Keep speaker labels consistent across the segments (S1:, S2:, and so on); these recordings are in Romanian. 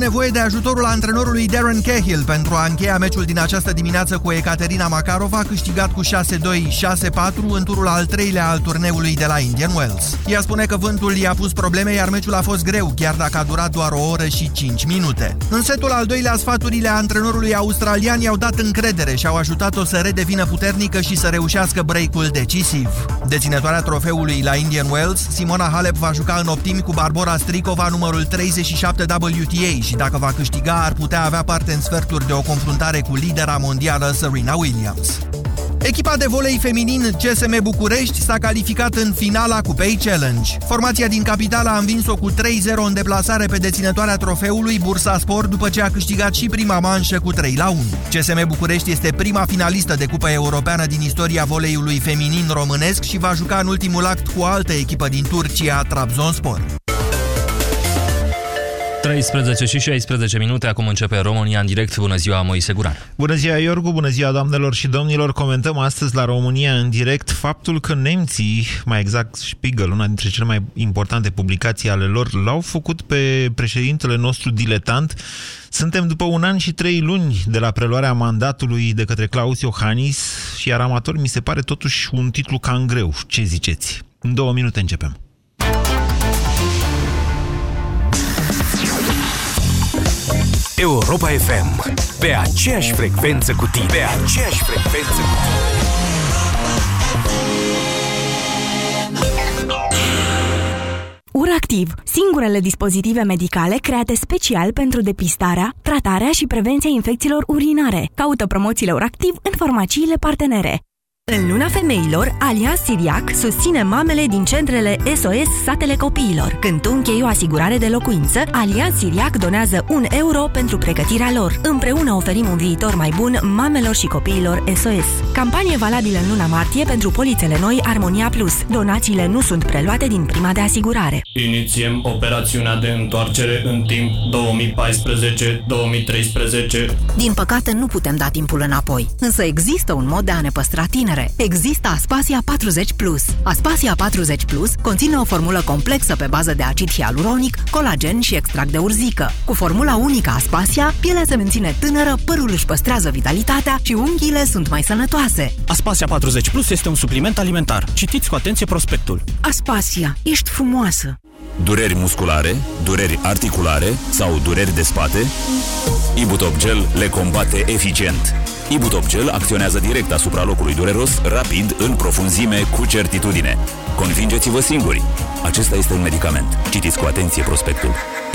S1: avut nevoie de ajutorul antrenorului Darren Cahill pentru a încheia meciul din această dimineață cu Ekaterina Makarova, câștigat cu 6-2, 6-4 în turul al treilea al turneului de la Indian Wells. Ea spune că vântul i-a pus probleme, iar meciul a fost greu, chiar dacă a durat doar o oră și 5 minute. În setul al doilea, sfaturile antrenorului australian i-au dat încredere și au ajutat-o să redevină puternică și să reușească break-ul decisiv. Deținătoarea trofeului la Indian Wells, Simona Halep va juca în optimi cu Barbora Strikova numărul 37 WTA și dacă va câștiga ar putea avea parte în sferturi de o confruntare cu lidera mondială Serena Williams. Echipa de volei feminin CSM București s-a calificat în finala Cupei Challenge. Formația din capitală a învins-o cu 3-0 în deplasare pe deținătoarea trofeului Bursa Sport după ce a câștigat și prima manșă cu 3-1. CSM București este prima finalistă de Cupa Europeană din istoria voleiului feminin românesc și va juca în ultimul act cu o altă echipă din Turcia, Trabzonspor.
S2: 13 și 16 minute, acum începe România în direct. Bună ziua, Moise Guran.
S3: Bună ziua, Iorgu, bună ziua, doamnelor și domnilor. Comentăm astăzi la România în direct faptul că nemții, mai exact Spiegel, una dintre cele mai importante publicații ale lor, l-au făcut pe președintele nostru diletant. Suntem după un an și trei luni de la preluarea mandatului de către Claus Iohannis și iar amator mi se pare totuși un titlu cam greu. Ce ziceți? În două minute începem.
S4: Europa FM. Pe aceeași frecvență cu tine. Pe aceeași frecvență cu tine.
S5: URACTIV, singurele dispozitive medicale create special pentru depistarea, tratarea și prevenția infecțiilor urinare. Caută promoțiile URACTIV în farmaciile partenere. În luna femeilor, Alianz Siriac susține mamele din centrele SOS Satele Copiilor. Când tu închei o asigurare de locuință, Alianz Siriac donează un euro pentru pregătirea lor. Împreună oferim un viitor mai bun mamelor și copiilor SOS. Campanie valabilă în luna martie pentru polițele noi Armonia Plus. Donațiile nu sunt preluate din prima de asigurare.
S6: Inițiem operațiunea de întoarcere în timp 2014-2013.
S7: Din păcate, nu putem da timpul înapoi. Însă există un mod de a ne păstra tinere. Există Aspasia 40 Plus. Aspasia 40 Plus conține o formulă complexă pe bază de acid hialuronic, colagen și extract de urzică. Cu formula unică Aspasia, pielea se menține tânără, părul își păstrează vitalitatea și unghiile sunt mai sănătoase.
S8: Aspasia 40 Plus este un supliment alimentar. Citiți cu atenție prospectul.
S7: Aspasia, ești frumoasă!
S4: Dureri musculare, dureri articulare sau dureri de spate? Ibutop Gel le combate eficient. Ibutop Gel acționează direct asupra locului dureros, rapid, în profunzime, cu certitudine. Convingeți-vă singuri. Acesta este un medicament. Citiți cu atenție prospectul.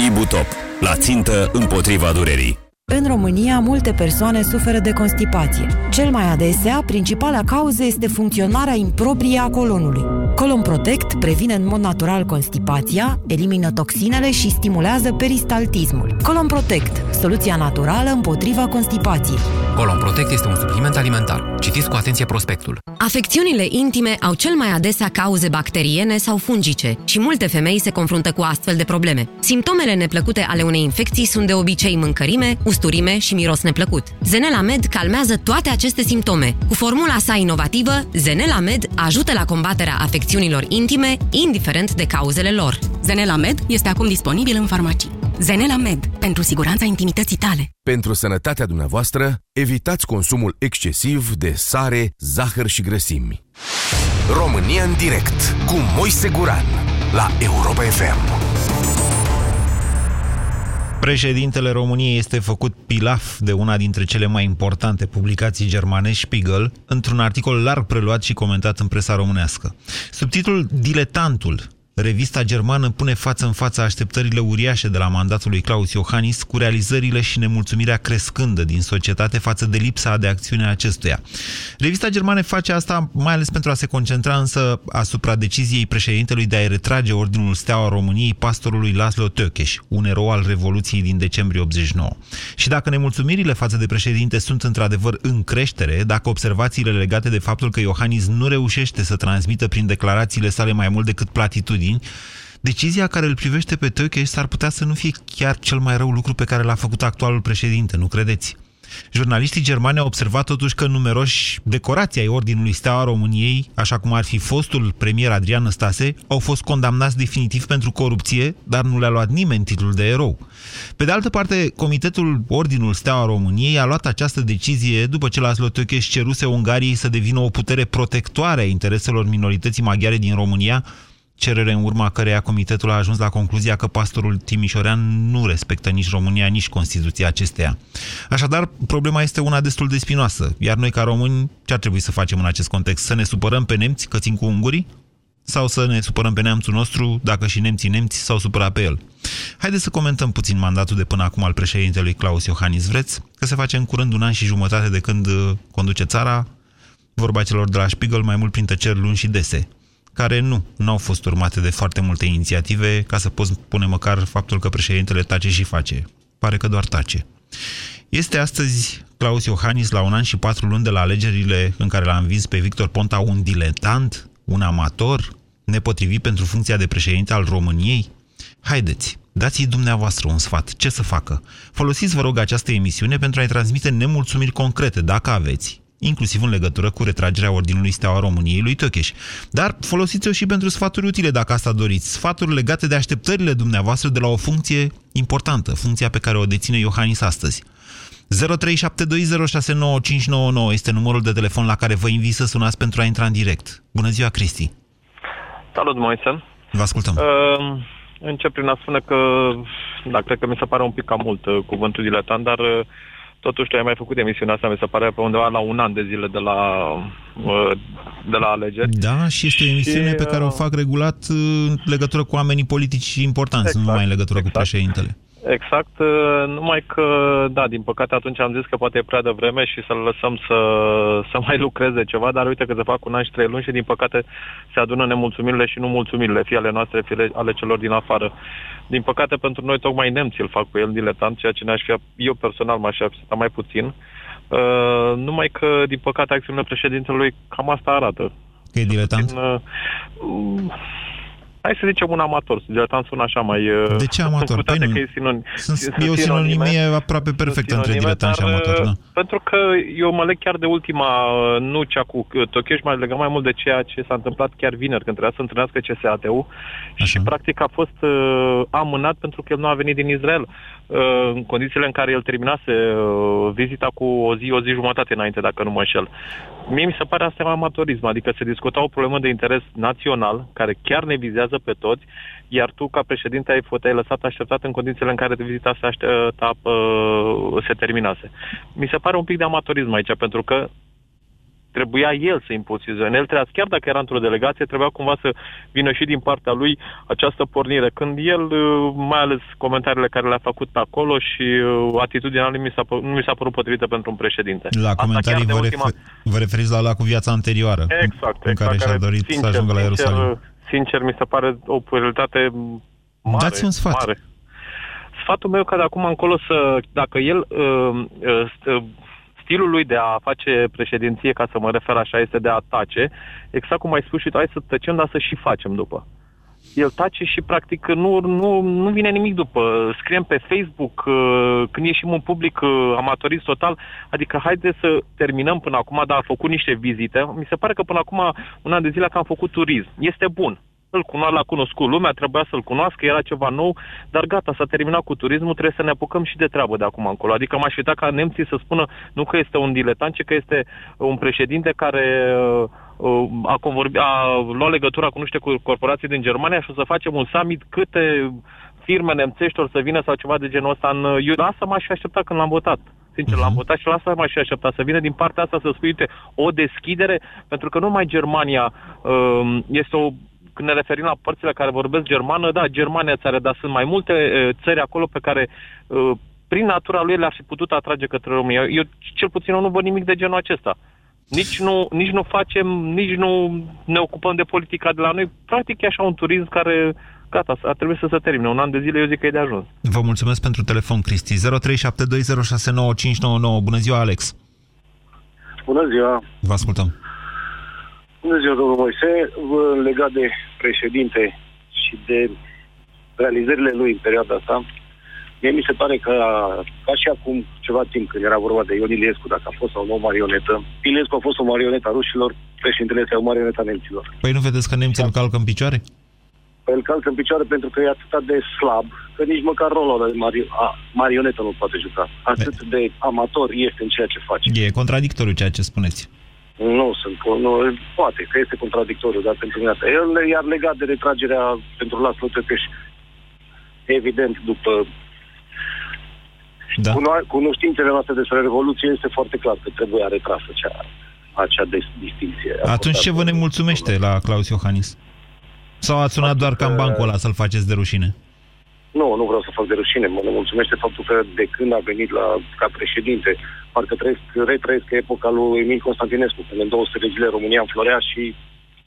S4: Ibutop. La țintă împotriva durerii.
S9: În România, multe persoane suferă de constipație. Cel mai adesea, principala cauză este funcționarea improprie a colonului. Colon Protect previne în mod natural constipația, elimină toxinele și stimulează peristaltismul. Colon Protect, soluția naturală împotriva constipației.
S10: Colon Protect este un supliment alimentar. Citiți cu atenție prospectul.
S11: Afecțiunile intime au cel mai adesea cauze bacteriene sau fungice și multe femei se confruntă cu astfel de probleme. Simptomele neplăcute ale unei infecții sunt de obicei mâncărime, usturime și miros neplăcut. Zenela Med calmează toate aceste simptome. Cu formula sa inovativă, Zenela Med ajută la combaterea afecțiunilor intime, indiferent de cauzele lor.
S12: Zenela Med este acum disponibil în farmacii. Zenela Med, pentru siguranța intimității tale.
S13: Pentru sănătatea dumneavoastră, evitați consumul excesiv de sare, zahăr și grăsimi.
S4: România în direct cu Moise Guran la Europa FM.
S3: Președintele României este făcut pilaf de una dintre cele mai importante publicații germane, Spiegel, într-un articol larg preluat și comentat în presa românească. Subtitlul Diletantul Revista germană pune față în față așteptările uriașe de la mandatul lui Claus Iohannis cu realizările și nemulțumirea crescândă din societate față de lipsa de acțiune a acestuia. Revista germană face asta mai ales pentru a se concentra însă asupra deciziei președintelui de a retrage Ordinul Steaua României pastorului Laszlo Tökes, un erou al Revoluției din decembrie 89. Și dacă nemulțumirile față de președinte sunt într-adevăr în creștere, dacă observațiile legate de faptul că Iohannis nu reușește să transmită prin declarațiile sale mai mult decât platitudini, decizia care îl privește pe Tökeș s-ar putea să nu fie chiar cel mai rău lucru pe care l-a făcut actualul președinte, nu credeți? Jurnaliștii germani au observat totuși că numeroși decorații ai Ordinului Steaua României, așa cum ar fi fostul premier Adrian Năstase, au fost condamnați definitiv pentru corupție, dar nu le-a luat nimeni titlul de erou. Pe de altă parte, Comitetul Ordinul Steaua României a luat această decizie după ce Laszlo Tökes ceruse Ungariei să devină o putere protectoare a intereselor minorității maghiare din România, cerere în urma căreia comitetul a ajuns la concluzia că pastorul Timișorean nu respectă nici România, nici Constituția acesteia. Așadar, problema este una destul de spinoasă, iar noi ca români ce ar trebui să facem în acest context? Să ne supărăm pe nemți că țin cu ungurii? Sau să ne supărăm pe neamțul nostru dacă și nemții nemți s-au supărat pe el? Haideți să comentăm puțin mandatul de până acum al președintelui Claus Iohannis. Vreți că se face în curând un an și jumătate de când uh, conduce țara? Vorba celor de la Spiegel, mai mult prin tăceri luni și dese care nu, nu au fost urmate de foarte multe inițiative, ca să poți spune măcar faptul că președintele tace și face. Pare că doar tace. Este astăzi Claus Iohannis la un an și patru luni de la alegerile în care l-a învins pe Victor Ponta un diletant, un amator, nepotrivit pentru funcția de președinte al României? Haideți, dați-i dumneavoastră un sfat. Ce să facă? Folosiți, vă rog, această emisiune pentru a-i transmite nemulțumiri concrete, dacă aveți, inclusiv în legătură cu retragerea Ordinului Steaua României lui Tăcheș. Dar folosiți-o și pentru sfaturi utile, dacă asta doriți. Sfaturi legate de așteptările dumneavoastră de la o funcție importantă, funcția pe care o deține Iohannis astăzi. 0372069599 este numărul de telefon la care vă invit să sunați pentru a intra în direct. Bună ziua, Cristi!
S14: Salut, Moise!
S3: Vă ascultăm!
S14: Uh, încep prin a spune că, da, cred că mi se pare un pic cam mult uh, cuvântul diletant, dar uh, Totuși, tu ai mai făcut emisiunea asta, mi se pare, pe undeva la un an de zile de la, uh, de la alegeri.
S3: Da, și este o emisiune și, pe care o uh, fac regulat uh, în legătură cu oamenii politici importanți, exact, nu numai în legătură exact. cu președintele.
S14: Exact, numai că, da, din păcate atunci am zis că poate e prea devreme și să-l lăsăm să, să mai lucreze ceva, dar uite că se fac un an și trei luni și din păcate se adună nemulțumirile și nu mulțumirile, fie ale noastre, fie ale celor din afară. Din păcate pentru noi tocmai nemții îl fac cu el diletant, ceea ce ne-aș fi, eu personal m-aș fi mai puțin. Uh, numai că, din păcate, acțiunile președintelui cam asta arată.
S3: Că e diletant?
S14: Puțin, uh, hai să zicem un amator, diletant sună așa mai...
S3: Uh, de ce amator? Păi nu. Că e, sinon, sunt, sunt e o sinonimie aproape perfectă între diletant și amator. Da.
S14: Pentru că eu mă leg chiar de ultima, uh, nu cea cu Tokyo, mai legăm mai mult de ceea ce s-a întâmplat chiar vineri, când trebuia să întâlnească CSAT-ul și practic a fost uh, amânat pentru că el nu a venit din Israel. Uh, în condițiile în care el terminase uh, vizita cu o zi, o zi jumătate înainte, dacă nu mă înșel. Mie mi se pare asta amatorism, adică se discuta o problemă de interes național, care chiar ne vizează pe toți, iar tu, ca președinte, ai fost ai lăsat așteptat în condițiile în care vizita se, aștepta, uh, se terminase. Mi se pare un pic de amatorism aici, pentru că trebuia el să impulsioneze. El trebuia, chiar dacă era într-o delegație, trebuia cumva să vină și din partea lui această pornire. Când el, uh, mai ales comentariile care le-a făcut pe acolo și uh, atitudinea lui mi s-a, nu mi s-a părut potrivită pentru un președinte.
S3: La Asta comentarii vă, ultima... refer, vă referiți la la cu viața anterioară,
S14: exact,
S3: în exact, care și-a dorit sincer, să ajungă la Ierusalim.
S14: Sincer, sincer, mi se pare o prioritate mare.
S3: Dați un sfat.
S14: Mare. Sfatul meu ca de acum încolo să, dacă el uh, uh, stilul lui de a face președinție, ca să mă refer așa, este de a tace, exact cum ai spus și tu, hai să tăcem, dar să și facem după. El tace și practic nu, nu, nu vine nimic după. Scriem pe Facebook, uh, când ieșim în public uh, amatorist total, adică haide să terminăm până acum, dar a făcut niște vizite. Mi se pare că până acum, un an de zile, că am făcut turism. Este bun îl cunoa, l-a cunoscut lumea, trebuia să-l cunoască, era ceva nou, dar gata, s-a terminat cu turismul, trebuie să ne apucăm și de treabă de acum încolo. Adică m-aș uita ca nemții să spună nu că este un diletant, ci că este un președinte care uh, a, convorbi, a luat legătura cu nu știu cu corporații din Germania și o să facem un summit câte firme nemțești or să vină sau ceva de genul ăsta în... Eu la asta m-aș fi așteptat când l-am votat. Sincer, uh-huh. l-am mhm. votat și la asta m-aș fi așteptat. Să vină din partea asta să spui, uite, o deschidere, pentru că nu numai Germania uh, este o când ne referim la părțile care vorbesc germană, da, Germania țară, dar sunt mai multe uh, țări acolo pe care uh, prin natura lui le-ar fi putut atrage către România. Eu cel puțin eu nu văd nimic de genul acesta. Nici nu, nici nu facem, nici nu ne ocupăm de politica de la noi. Practic e așa un turism care gata, a trebuit să se termine. Un an de zile eu zic că e de ajuns.
S3: Vă mulțumesc pentru telefon, Cristi. 0372069599. Bună ziua, Alex!
S15: Bună ziua!
S3: Vă ascultăm.
S15: Bună ziua, domnul Moise. Legat de președinte și de realizările lui în perioada asta,
S16: Mie mi se pare că, ca și acum ceva timp, când era vorba de Ion Iliescu, dacă a fost sau nu o marionetă, Iliescu a fost o marionetă a rușilor, președintele este o marionetă a nemților.
S3: Păi nu vedeți că nemții îl calcă în picioare?
S16: Păi îl calcă în picioare pentru că e atât de slab, că nici măcar rolul de mari- a, marionetă nu poate juca. Atât de amator este în ceea ce face.
S3: E contradictoriu ceea ce spuneți.
S16: Nu sunt, nu, poate că este contradictoriu, dar pentru mine asta. El i-ar legat de retragerea pentru Laslo Tăpeș. Evident, după
S3: da.
S16: cuno- cunoștințele noastre despre Revoluție, este foarte clar că trebuie retrasă acea, acea dis- distinție.
S3: Atunci ce vă nemulțumește la Claus Iohannis? Sau ați sunat doar ca în bancul ăla să-l faceți de rușine?
S16: Nu, nu vreau să fac de rușine. Mă mulțumește faptul că de când a venit la, ca președinte, parcă trăiesc, retrăiesc epoca lui Emil Constantinescu, când în 200 de zile România înflorea și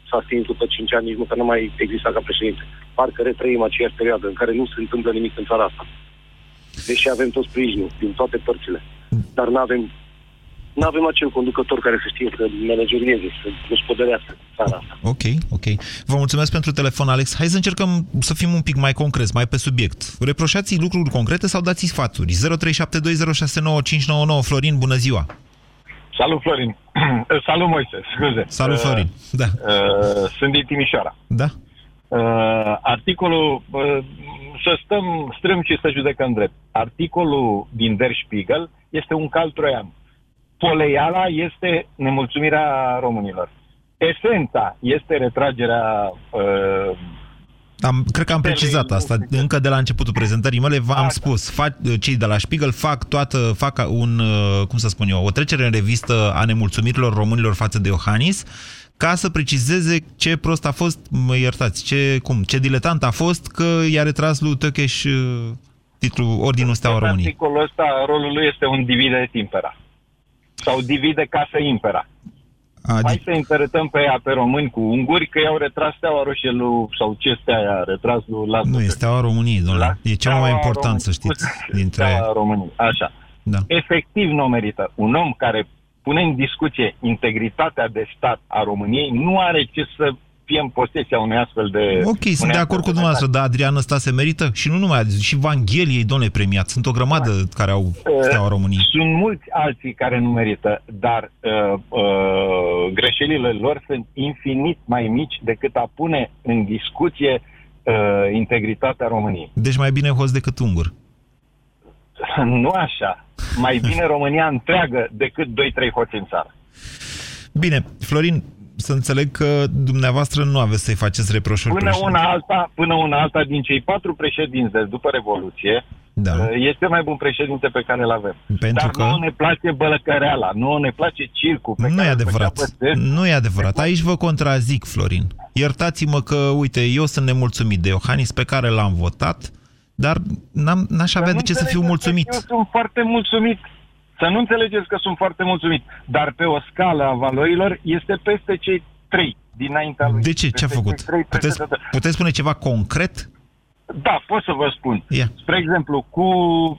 S16: s-a stins după 5 ani, nici măcar nu mai exista ca președinte. Parcă retrăim aceeași perioadă în care nu se întâmplă nimic în țara asta. Deși avem tot sprijinul din toate părțile. Dar nu avem nu avem acel conducător care să știe să managerieze, să gospodărească țara asta.
S3: Ok, ok. Vă mulțumesc pentru telefon, Alex. Hai să încercăm să fim un pic mai concreți, mai pe subiect. Reproșați lucruri concrete sau dați sfaturi? 0372069599 Florin, bună ziua!
S17: Salut, Florin. Salut, Moise, scuze.
S3: Salut, Florin. Da.
S17: Uh, sunt din Timișoara.
S3: Da.
S17: Uh, articolul, uh, să stăm strâm și să judecăm drept. Articolul din Der Spiegel este un cal troian. Poleiala este nemulțumirea românilor. Esența este retragerea uh,
S3: am, cred că am precizat asta încă de la începutul prezentării mele. V-am spus, fac, cei de la Spiegel fac toată, fac un, uh, cum să spun eu, o trecere în revistă a nemulțumirilor românilor față de Iohannis, ca să precizeze ce prost a fost, mă iertați, ce, cum, ce diletant a fost că i-a retras lui Tăcheș uh, titlul Ordinul Steaua României.
S17: Articolul ăsta, rolul lui este un divide timpera. Sau divide ca să impera.
S3: Adic...
S17: Hai să interpretăm pe ea, pe români cu unguri, că i-au retras steaua roșie lui, sau ce stea a retras lui Laslo.
S3: Nu, e steaua României, domnule. E cel mai important, Români, să știți, dintre...
S17: Steaua României, așa.
S3: Da.
S17: Efectiv nu merită. Un om care pune în discuție integritatea de stat a României nu are ce să fie în posesia unui astfel de...
S3: Ok, sunt de acord cu dumneavoastră, dar Adrian ăsta se merită? Și nu numai, și Vangheliei, domnule, premiat. Sunt o grămadă da. care au steaua României.
S17: Sunt mulți alții care nu merită, dar uh, uh, greșelile lor sunt infinit mai mici decât a pune în discuție uh, integritatea României.
S3: Deci mai bine host decât ungur.
S17: nu așa. Mai bine România întreagă decât 2-3 hoți în țară.
S3: Bine, Florin, să înțeleg că dumneavoastră nu aveți să-i faceți reproșuri
S17: până una alta, Până una alta, din cei patru președinți de după Revoluție,
S3: da.
S17: este mai bun președinte pe care îl avem.
S3: Pentru
S17: Dar
S3: că...
S17: nu ne place bălăcăreala, nu ne place circul. Pe
S3: nu
S17: care
S3: e adevărat. Nu e adevărat. Aici vă contrazic, Florin. Iertați-mă că, uite, eu sunt nemulțumit de Iohannis pe care l-am votat, dar n-am, n-aș avea de ce să fiu mulțumit.
S17: Eu sunt foarte mulțumit. Să nu înțelegeți că sunt foarte mulțumit, dar pe o scală a valorilor este peste cei trei dinaintea lui.
S3: De ce? Ce a făcut? Puteți, puteți spune ceva concret?
S17: Da, pot să vă spun.
S3: Yeah.
S17: Spre exemplu, cu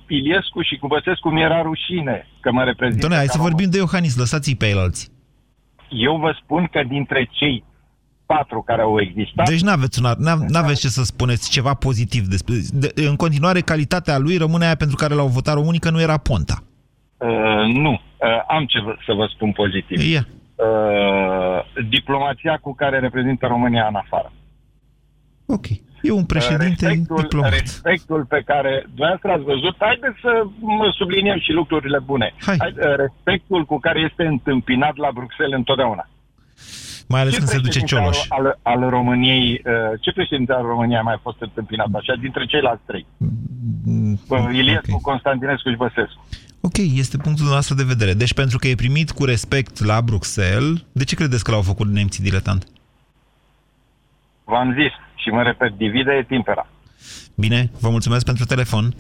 S17: Iliescu și cu Băsescu mi-era rușine că mă reprezintă.
S3: Doamne, hai să vorbim de Iohannis, lăsați-i pe el alții.
S17: Eu vă spun că dintre cei patru care au existat...
S3: Deci n-aveți, n-aveți ce să spuneți ceva pozitiv despre... De, în continuare, calitatea lui rămâne aia pentru care l-au votat românii, că nu era Ponta.
S17: Uh, nu. Uh, am ce vă, să vă spun pozitiv.
S3: Yeah.
S17: Uh, diplomația cu care reprezintă România în afară.
S3: Ok. E un președinte
S17: uh, respectul,
S3: diplomat.
S17: Respectul pe care dumneavoastră ați văzut, haideți să subliniem și lucrurile bune.
S3: Hai.
S17: Hai, uh, respectul cu care este întâmpinat la Bruxelles întotdeauna.
S3: Mai ales
S17: ce
S3: când se duce Cioloș.
S17: Al, al, al României, uh, ce președinte al României a mai fost întâmpinat așa, dintre ceilalți trei? Mm, Iliescu, okay. Constantinescu și Băsescu.
S3: Ok, este punctul nostru de vedere. Deci pentru că e primit cu respect la Bruxelles, de ce credeți că l-au făcut nemții diletant?
S17: V-am zis și mă repet, divide e timpera.
S3: Bine, vă mulțumesc pentru telefon. 0372069599.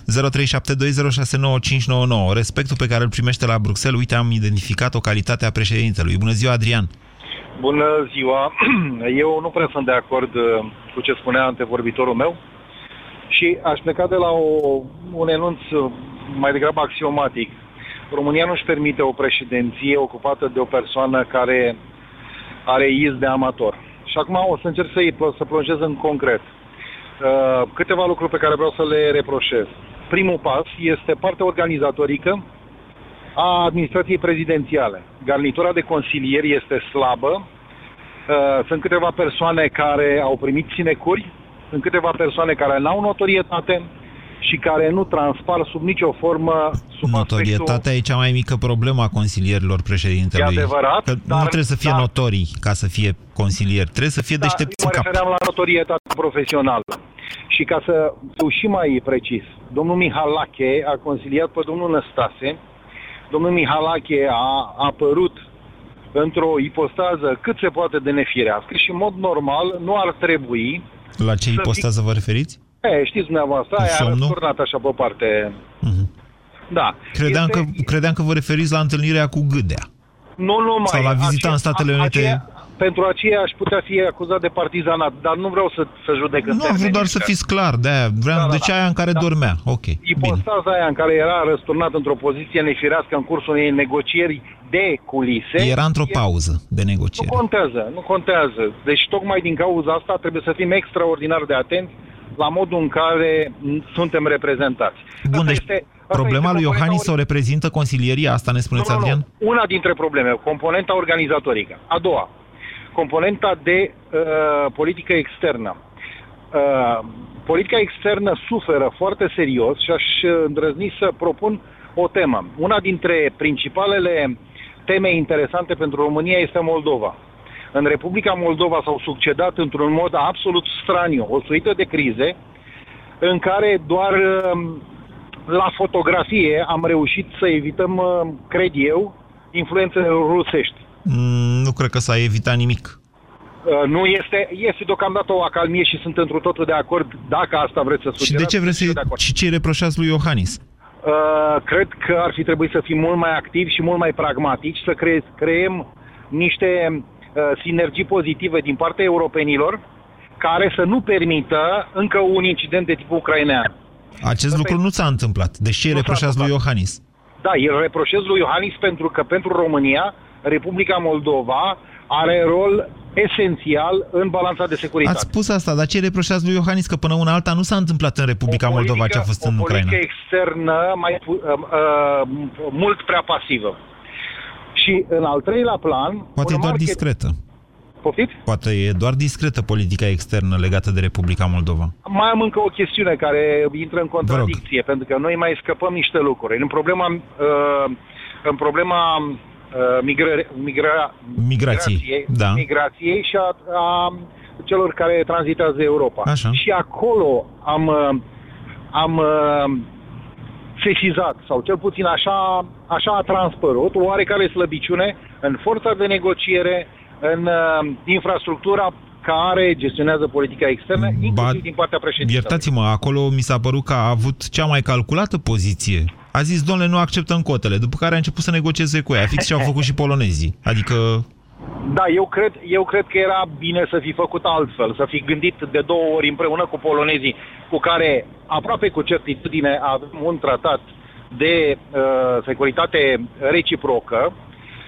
S3: Respectul pe care îl primește la Bruxelles, uite, am identificat o calitate a președintelui. Bună ziua, Adrian!
S18: Bună ziua! Eu nu prea sunt de acord uh, cu ce spunea antevorbitorul meu și aș pleca de la o, un enunț mai degrabă axiomatic. România nu-și permite o președinție ocupată de o persoană care are iz de amator. Și acum o să încerc să, să plonjez în concret. Uh, câteva lucruri pe care vreau să le reproșez. primul pas este partea organizatorică a administrației prezidențiale. Garnitura de consilieri este slabă, uh, sunt câteva persoane care au primit sinecuri, sunt câteva persoane care n-au notorietate și care nu transpar sub nicio formă sub
S3: Notorietatea
S18: aspectul...
S3: e cea mai mică problemă a consilierilor președintelui.
S18: E adevărat,
S3: că
S18: dar-
S3: nu trebuie să fie
S18: da.
S3: notorii ca să fie consilieri, trebuie să fie
S18: Da,
S3: deștepți
S18: mă
S3: în cap.
S18: refeream la notorietate profesională. Și ca să fiu și mai precis, domnul Mihalache a consiliat pe domnul Năstase. Domnul Mihalache a apărut într-o ipostază cât se poate de nefirească și în mod normal nu ar trebui
S3: La ce
S18: să
S3: ipostază vă referiți?
S18: E, știți dumneavoastră,
S3: Cu
S18: aia a
S3: somnul?
S18: răsturnat așa pe parte. Da.
S3: Credeam, că, credeam că vă referiți la întâlnirea cu Gâdea.
S18: Nu numai.
S3: Sau la vizita în Statele Unite.
S18: Aceea, pentru aceea aș putea fi acuzat de partizanat, dar nu vreau să, să judec în
S3: Nu, am vrut doar să
S18: termeni
S3: fiți clar, de-aia. Vreau,
S18: Da, da,
S3: deci
S18: da.
S3: aia în care
S18: Da.
S3: dormea. Ok, bine.
S18: Ipostaza aia în care era răsturnat într-o poziție nefirească în cursul unei negocieri de culise...
S3: Era într-o
S18: e-
S3: pauză de
S18: Nu
S3: negociere.
S18: contează, nu contează. Deci tocmai din cauza asta trebuie să fim extraordinar de atenți la modul în care m, suntem reprezentați.
S3: Bun, deci
S18: este- asta
S3: problema
S18: este
S3: lui
S18: componenta
S3: Iohannis o reprezintă consilieria asta, ne spuneți,
S18: Nu, nu, nu.
S3: Adrian?
S18: Una dintre probleme, componenta organizatorică. A doua, componenta de uh, politică externă. Uh, politica externă suferă foarte serios și aș uh, îndrăzni să propun o temă. Una dintre principalele teme interesante pentru România este Moldova. În Republica Moldova s-au succedat într-un mod absolut straniu o suită de crize în care doar uh, la fotografie am reușit să evităm, uh, cred eu, influențele rusești.
S3: Mm, nu cred că s-a evitat nimic.
S18: Uh, Nu este, este deocamdată o acalmie și sunt într totul de acord dacă asta vreți să
S3: Și
S18: sugerați.
S3: de ce vreți
S18: sunt
S3: să
S18: de acord.
S3: și ce îi reproșați lui Iohannis?
S18: Uh, cred că ar fi trebuit să fim mult mai activi și mult mai pragmatici, să cre- creăm niște uh, sinergii pozitive din partea europenilor care să nu permită încă un incident de tip ucrainean.
S3: Acest lucru nu s-a întâmplat. Deci ce îi
S18: Nu s-a
S3: reproșați lui Iohannis?
S18: Da, îl reproșez lui Iohannis pentru că pentru România, Republica Moldova are rol esențial în balanța de securitate.
S3: Ați spus asta, dar ce îi reproșați lui Iohannis? Că până una alta nu s-a întâmplat în Republica
S18: O
S3: Moldova
S18: politică-
S3: ce a fost în
S18: o
S3: Ucraina.
S18: politică externă mai, pu- uh, uh, mult prea pasivă. Și în al treilea plan...
S3: Poate e
S18: un
S3: doar
S18: market-
S3: discretă.
S18: Poftiți?
S3: Poate e doar discretă politica externă legată de Republica Moldova.
S18: Mai am încă o chestiune care intră în contradicție, pentru că noi mai scăpăm niște lucruri. În problema, uh, în problema uh, migra, migra,
S3: Migrației,
S18: migrației,
S3: da.
S18: migrației și a, a celor care tranzitează Europa.
S3: Așa.
S18: Și acolo am, uh, am uh, sesizat, sau cel puțin așa, așa a transpărut, o oarecare slăbiciune în forța de negociere, în uh, infrastructura care gestionează politica externă, inclusiv din partea președintelui.
S3: Iertați-mă, acolo mi s-a părut că a avut cea mai calculată poziție. A zis, domnule, nu acceptăm cotele, după care a început să negocieze cu ea, fix ce au făcut și polonezii. Adică,
S18: Da, eu cred, eu cred că era bine să fi făcut altfel, să fi gândit de două ori împreună cu polonezii, cu care aproape cu certitudine avem un tratat de uh, securitate reciprocă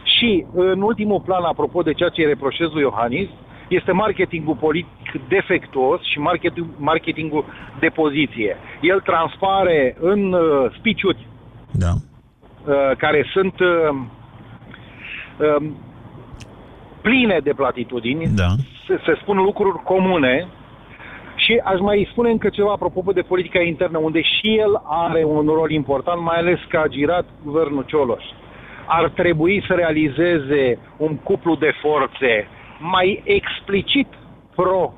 S18: și în ultimul plan, apropo de ceea ce îi reproșez lui Iohannis, este marketingul politic defectuos și marketing, marketingul de poziție. El transpare în uh, speech-uri
S3: da.
S18: uh, care sunt uh, uh, pline de platitudini,
S3: Da.
S18: se, se spun lucruri comune și aș mai spune încă ceva apropo de politica internă, unde și el are un rol important, mai ales că a girat guvernul Cioloș. Ar trebui să realizeze un cuplu de forțe mai explicit pro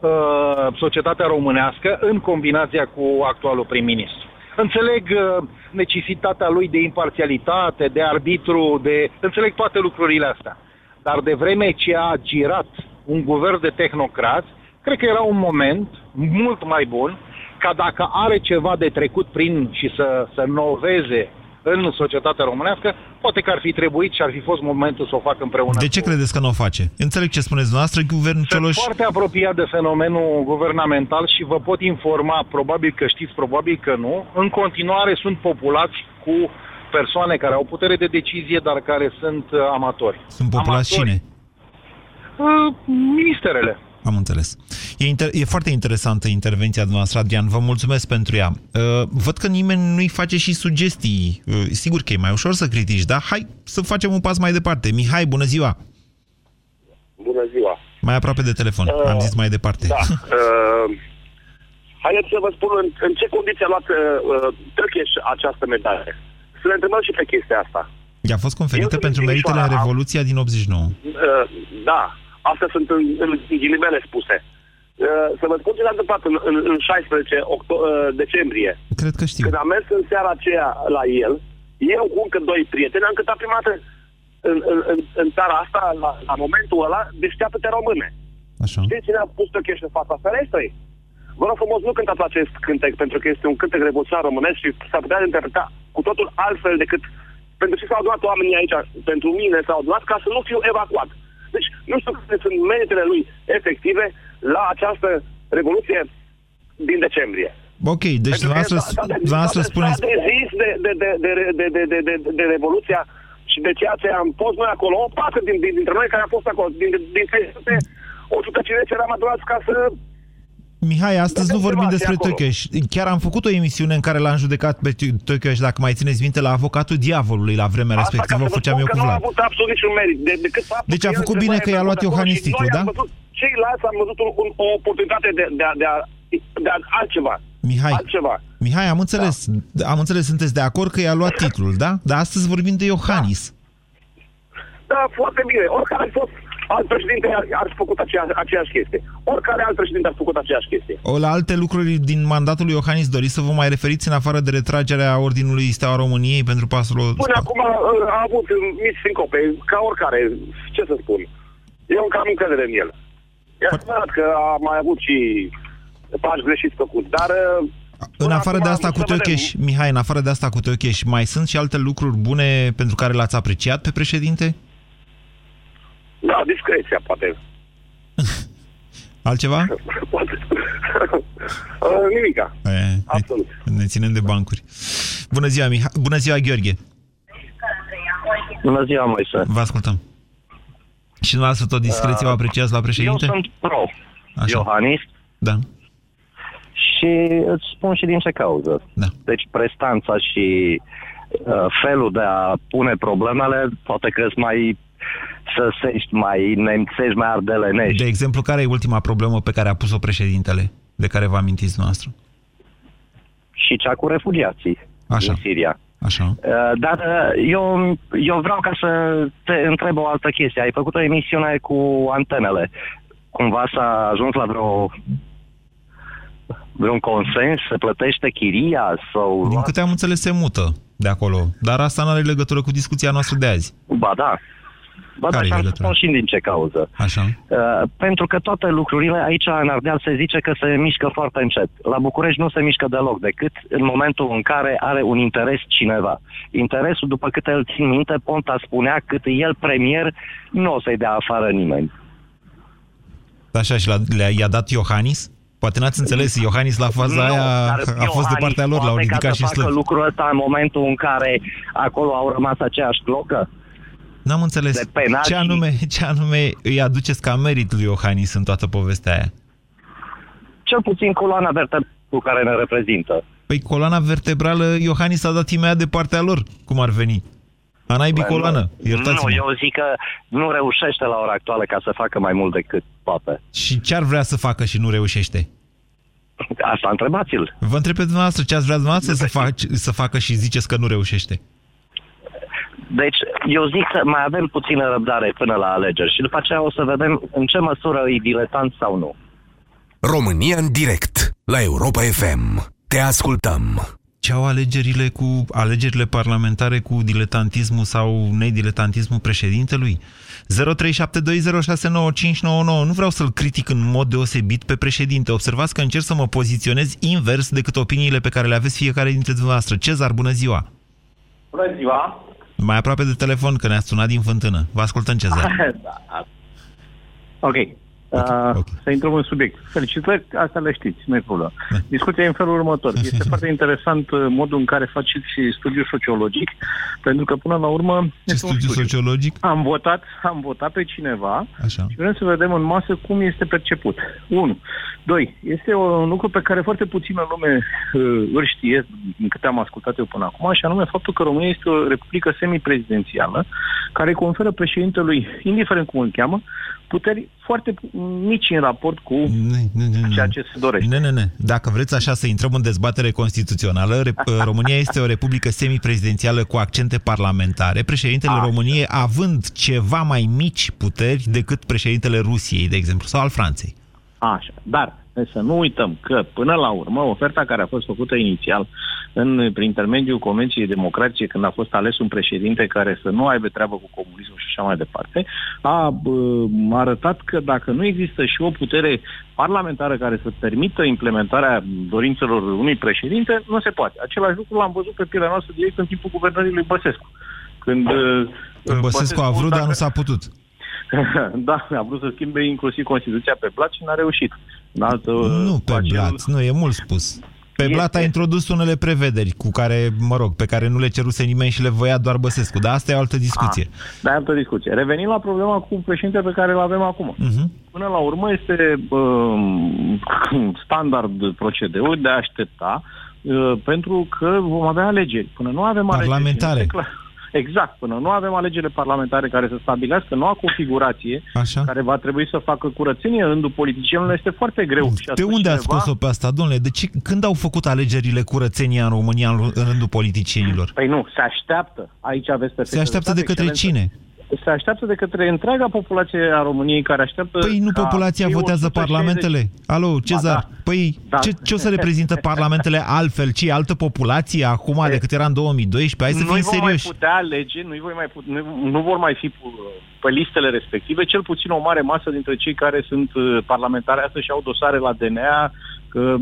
S18: uh, societatea românească în combinația cu actualul prim-ministru. Înțeleg uh, necesitatea lui de imparțialitate, de arbitru, de... înțeleg toate lucrurile astea. Dar de vreme ce a girat un guvern de tehnocrați, cred că era un moment mult mai bun ca dacă are ceva de trecut prin și să, să noveze în societatea românească, poate că ar fi trebuit și ar fi fost momentul să o facă împreună.
S3: de ce credeți că nu o face? Înțeleg ce spuneți dumneavoastră, guvernul
S18: Sunt
S3: Cioloș...
S18: foarte apropiat de fenomenul guvernamental și vă pot informa, probabil că știți, probabil că nu, în continuare sunt populați cu persoane care au putere de decizie, dar care sunt uh, amatori.
S3: Sunt populați
S18: Amatori.
S3: cine?
S18: Uh, ministerele.
S3: Am înțeles. E, inter- e foarte interesantă intervenția dumneavoastră, Adrian. Vă mulțumesc pentru ea. Uh, văd că nimeni nu-i face și sugestii. Uh, sigur că e mai ușor să critici, dar hai să facem un pas mai departe. Mihai, bună ziua!
S15: Bună ziua!
S3: Mai aproape de telefon.
S15: Uh,
S3: Am zis mai departe.
S15: Da. Uh, haideți să vă spun în, în ce condiții a luat uh, Tăcheș această medalie. Să ne întrebăm și pe chestia asta.
S3: I-a fost conferită
S15: Eu
S3: pentru
S15: sunt
S3: meritele în
S15: Timișoara.
S3: Revoluția din 89.
S15: Uh, da, astea sunt în, în ghilimele spuse. Uh, să vă spun ce s-a întâmplat în, în, în 16 octo- uh, decembrie.
S3: Cred că știu.
S15: Când am mers în seara aceea la el, eu cu încă doi prieteni am cântat prima dată în, în, în, în țara asta, la, la momentul ăla, deșteaptă-te române.
S3: Așa.
S15: Știți cine a pus Tăcheș în fața ferestrei? Vă rog frumos, nu cântați acest cântec, pentru că este un cântec revoluționar românesc și s-ar putea interpreta cu totul altfel decât pentru ce s-au adunat oamenii aici, pentru mine s-au adunat ca să nu fiu evacuat. Deci, nu știu care sunt meritele lui efective la această revoluție din decembrie.
S3: Ok, deci dumneavoastră, dumneavoastră spuneți...
S15: S-a dezis de, de, de, de, de, de, de, de, de revoluția și de ceea ce am fost noi acolo, o parte din, din, dintre noi care am fost acolo, din, din 300, 150 eram adunați ca să
S3: Mihai, astăzi nu
S15: Vedeți
S3: vorbim
S15: ceva
S3: despre
S15: de acolo.
S3: Tăcheș. Chiar am făcut o emisiune în care l-am judecat pe Tăcheș, dacă mai țineți minte, la avocatul diavolului la vremea respectivă,
S15: ca să vă
S3: făceam
S15: spun
S3: eu
S15: că
S3: cu
S15: nu a
S3: Vlad.
S15: avut absolut niciun merit. De, decât faptul
S3: Deci a
S15: că el
S3: făcut
S15: trebuia
S3: bine că i-a
S15: să
S3: luat
S15: fie acolo
S3: Iohannis
S15: și
S3: titlul,
S15: noi
S3: da?
S15: am văzut, ceilalți am văzut un, un, o oportunitate de, de, a- de, a, de a, altceva.
S3: Mihai,
S15: Altceva.
S3: Mihai, am înțeles, am înțeles, sunteți de acord că i-a luat titlul, da? Dar astăzi vorbim de Iohannis.
S15: Da, foarte bine. Oricare ar fost alt președinte ar, ar fi făcut aceea, aceeași chestie. Oricare alt președinte ar fi făcut aceeași chestie.
S3: O, la alte lucruri din mandatul lui Iohannis doriți să vă mai referiți în afară de retragerea Ordinului Steaua României pentru pasul...
S15: Până acum a, a avut mici sincope, ca oricare, ce să spun. Eu încă am încredere în el. E adevărat că a mai avut și pași greșiți făcuți, dar uh,
S3: În afară de
S15: acum
S3: asta
S15: să
S3: cu
S15: vedem.
S3: Tăcheș, Mihai, în afară de asta cu Tăcheș, mai sunt și alte lucruri bune pentru care l-ați apreciat pe președinte?
S15: Da, discreția, poate.
S3: Altceva?
S15: poate. Uh, Nimica.
S3: E,
S15: Absolut.
S3: Ne, ne ținem de bancuri. Bună ziua, Mihai. Bună ziua, Gheorghe.
S19: Bună ziua, Moise.
S3: Vă ascultăm. Și dumneavoastră tot discreție vă apreciați la președinte?
S19: Eu sunt pro
S3: Așa.
S19: Iohannis
S3: Da.
S19: și îți spun și din ce cauză.
S3: Da.
S19: Deci prestanța și uh, felul de a pune problemele poate că sunt mai săsești, mai nemțești, mai ardelenești.
S3: De exemplu, care e ultima problemă pe care a pus-o președintele, de care vă amintiți noastră?
S19: Și cea cu refugiații
S3: Așa.
S19: din Siria.
S3: Așa.
S19: Uh, Dar uh, eu, eu vreau ca să te întreb o altă chestie. Ai făcut o emisiune cu antenele. Cumva s-a ajuns la vreo vreun consens? Se plătește chiria? Sau...
S3: Din câte am înțeles, se mută de acolo. Dar asta nu are legătură cu discuția noastră de azi.
S19: Ba da. Ba da,
S3: Care e
S19: și am să
S3: legătura?
S19: spun și din ce cauză.
S3: Așa.
S19: Uh, pentru că toate lucrurile aici în Ardeal se zice că se mișcă foarte încet. La București nu se mișcă deloc, decât în momentul în care are un interes cineva. Interesul, după câte îl țin minte, Ponta spunea cât el premier, nu o să-i dea afară nimeni.
S3: Așa și la- le-a, i-a dat Iohannis? Poate n-ați înțeles, Iohannis la faza
S19: Nu,
S3: aia
S19: dar
S3: a fost de
S19: Iohannis
S3: partea lor, l-au
S19: poate ca
S3: ridicat
S19: să
S3: și
S19: facă
S3: slăbi.
S19: lucrul ăsta în momentul în care acolo au rămas aceeași clocă?
S3: N-am înțeles.
S19: de penal
S3: Ce
S19: și-
S3: anume, ce anume îi aduceți ca merit lui Iohannis în toată povestea aia?
S19: Cel puțin coloana vertebrală cu care ne reprezintă.
S3: Păi coloana vertebrală, Iohannis a dat imediat de partea lor, cum ar veni. A naibii coloană, iertați-mă.
S19: Nu, eu zic că nu reușește la ora actuală ca să facă mai mult decât poate.
S3: Și ce ar vrea să facă și nu reușește?
S19: Asta întrebați-l.
S3: Vă întreb pe dumneavoastră ce ați vrea dumneavoastră să, fac, să facă și ziceți că nu reușește.
S19: Deci, eu zic să mai avem puțină răbdare până la alegeri și după aceea o să vedem în ce măsură e diletant sau nu.
S13: România în direct la Europa FM. Te ascultăm.
S3: Ce au alegerile cu alegerile parlamentare cu diletantismul sau nediletantismul președintelui? 0372069599. Nu vreau să-l critic în mod deosebit pe președinte. Observați că încerc să mă poziționez invers decât opiniile pe care le aveți fiecare dintre dumneavoastră. Cezar, bună ziua!
S20: Bună ziua!
S3: Mai aproape de telefon, că ne-ați sunat din fântână. Vă ascultăm, Cezar.
S20: da. Ok.
S3: Okay, okay.
S21: Să intrăm în subiect. Felicitări, asta le știți, nu e problemă. Da. Discuția e în felul următor. Este foarte interesant uh, modul în care faceți studiul sociologic, pentru că până la urmă...
S3: Ce studiu, studiu sociologic?
S21: Am votat, am votat pe cineva
S3: Așa.
S21: și vrem să vedem în masă cum este perceput. Unu. Doi. Este un lucru pe care foarte puțină lume uh, îl știe, din câte am ascultat eu până acum, și anume faptul că România este o republică semiprezidențială care conferă președintelui, indiferent cum îl cheamă, puteri foarte mici în raport cu
S3: ne, ne, ne,
S21: ceea ce se dorește.
S3: Ne, ne, ne. Dacă vreți așa să intrăm în dezbatere constituțională, România este o republică semiprezidențială cu accente parlamentare, președintele Așa. României având ceva mai mici puteri decât președintele Rusiei, de exemplu, sau al Franței.
S21: Așa, dar să nu uităm că, până la urmă, oferta care a fost făcută inițial în, prin intermediul Convenției Democrației, când a fost ales un președinte care să nu aibă treabă cu comunismul și așa mai departe, a, a arătat că dacă nu există și o putere parlamentară care să permită implementarea dorințelor unui președinte, nu se poate. Același lucru l-am văzut pe pielea noastră direct în timpul guvernării lui Băsescu. Când,
S3: când Băsescu, Băsescu a vrut, dacă... dar nu s-a putut.
S21: da, a vrut să schimbe inclusiv Constituția pe blat și n-a reușit. În altă,
S3: nu pe acel... blat, nu, e mult spus. Pe este... blat a introdus unele prevederi cu care, mă rog, pe care nu le ceruse nimeni și le voia doar Băsescu, dar asta e o altă discuție. A,
S21: da, e altă discuție. Revenind la problema cu președinte pe care îl avem acum. Uh-huh. Până la urmă este uh, standard procedeul de a aștepta uh, pentru că vom avea alegeri. Până nu avem
S3: Parlamentare.
S21: alegeri... Exact, până nu avem alegerile parlamentare care să stabilească noua configurație,
S3: Așa.
S21: care va trebui să facă curățenie în rândul politicienilor, este foarte greu.
S3: Și de unde cineva... ați scos-o pe asta, domnule? De ce, când au făcut alegerile curățenia în România în rândul politicienilor?
S21: Păi nu, se așteaptă. Aici aveți
S3: Se așteaptă de către excelență. cine?
S21: Se așteaptă de către întreaga populație a României care așteaptă...
S3: Păi nu populația votează 160... parlamentele? Alo, Cezar, da. păi da. Ce, ce o să reprezintă parlamentele altfel? Ce, altă populație acum e... decât era în 2012? Hai să fim serioși. Nu
S21: mai putea alege, nu, voi mai put, nu, nu vor mai fi pe listele respective, cel puțin o mare masă dintre cei care sunt uh, parlamentari astăzi și au dosare la DNA, că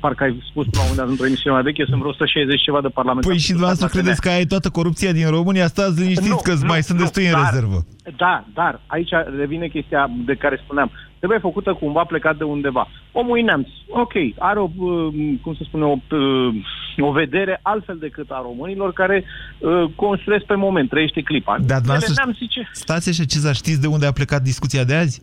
S21: parcă ai spus la un dat într-o emisiune mai veche, sunt vreo 160 ceva de parlamentari.
S3: Păi și dumneavoastră credeți că ai toată corupția din România? Stați liniștiți nu, că nu, mai sunt nu, destui dar, în rezervă.
S21: Da, dar aici revine chestia de care spuneam. Trebuie făcută cumva plecat de undeva. Omul e neamț. Ok, are o, uh, cum să spune, o, uh, o vedere altfel decât a românilor care uh, construiesc pe moment, trăiește clipa.
S3: Dar dumneavoastră, stați așa, Cezar, știți de unde a plecat discuția de azi?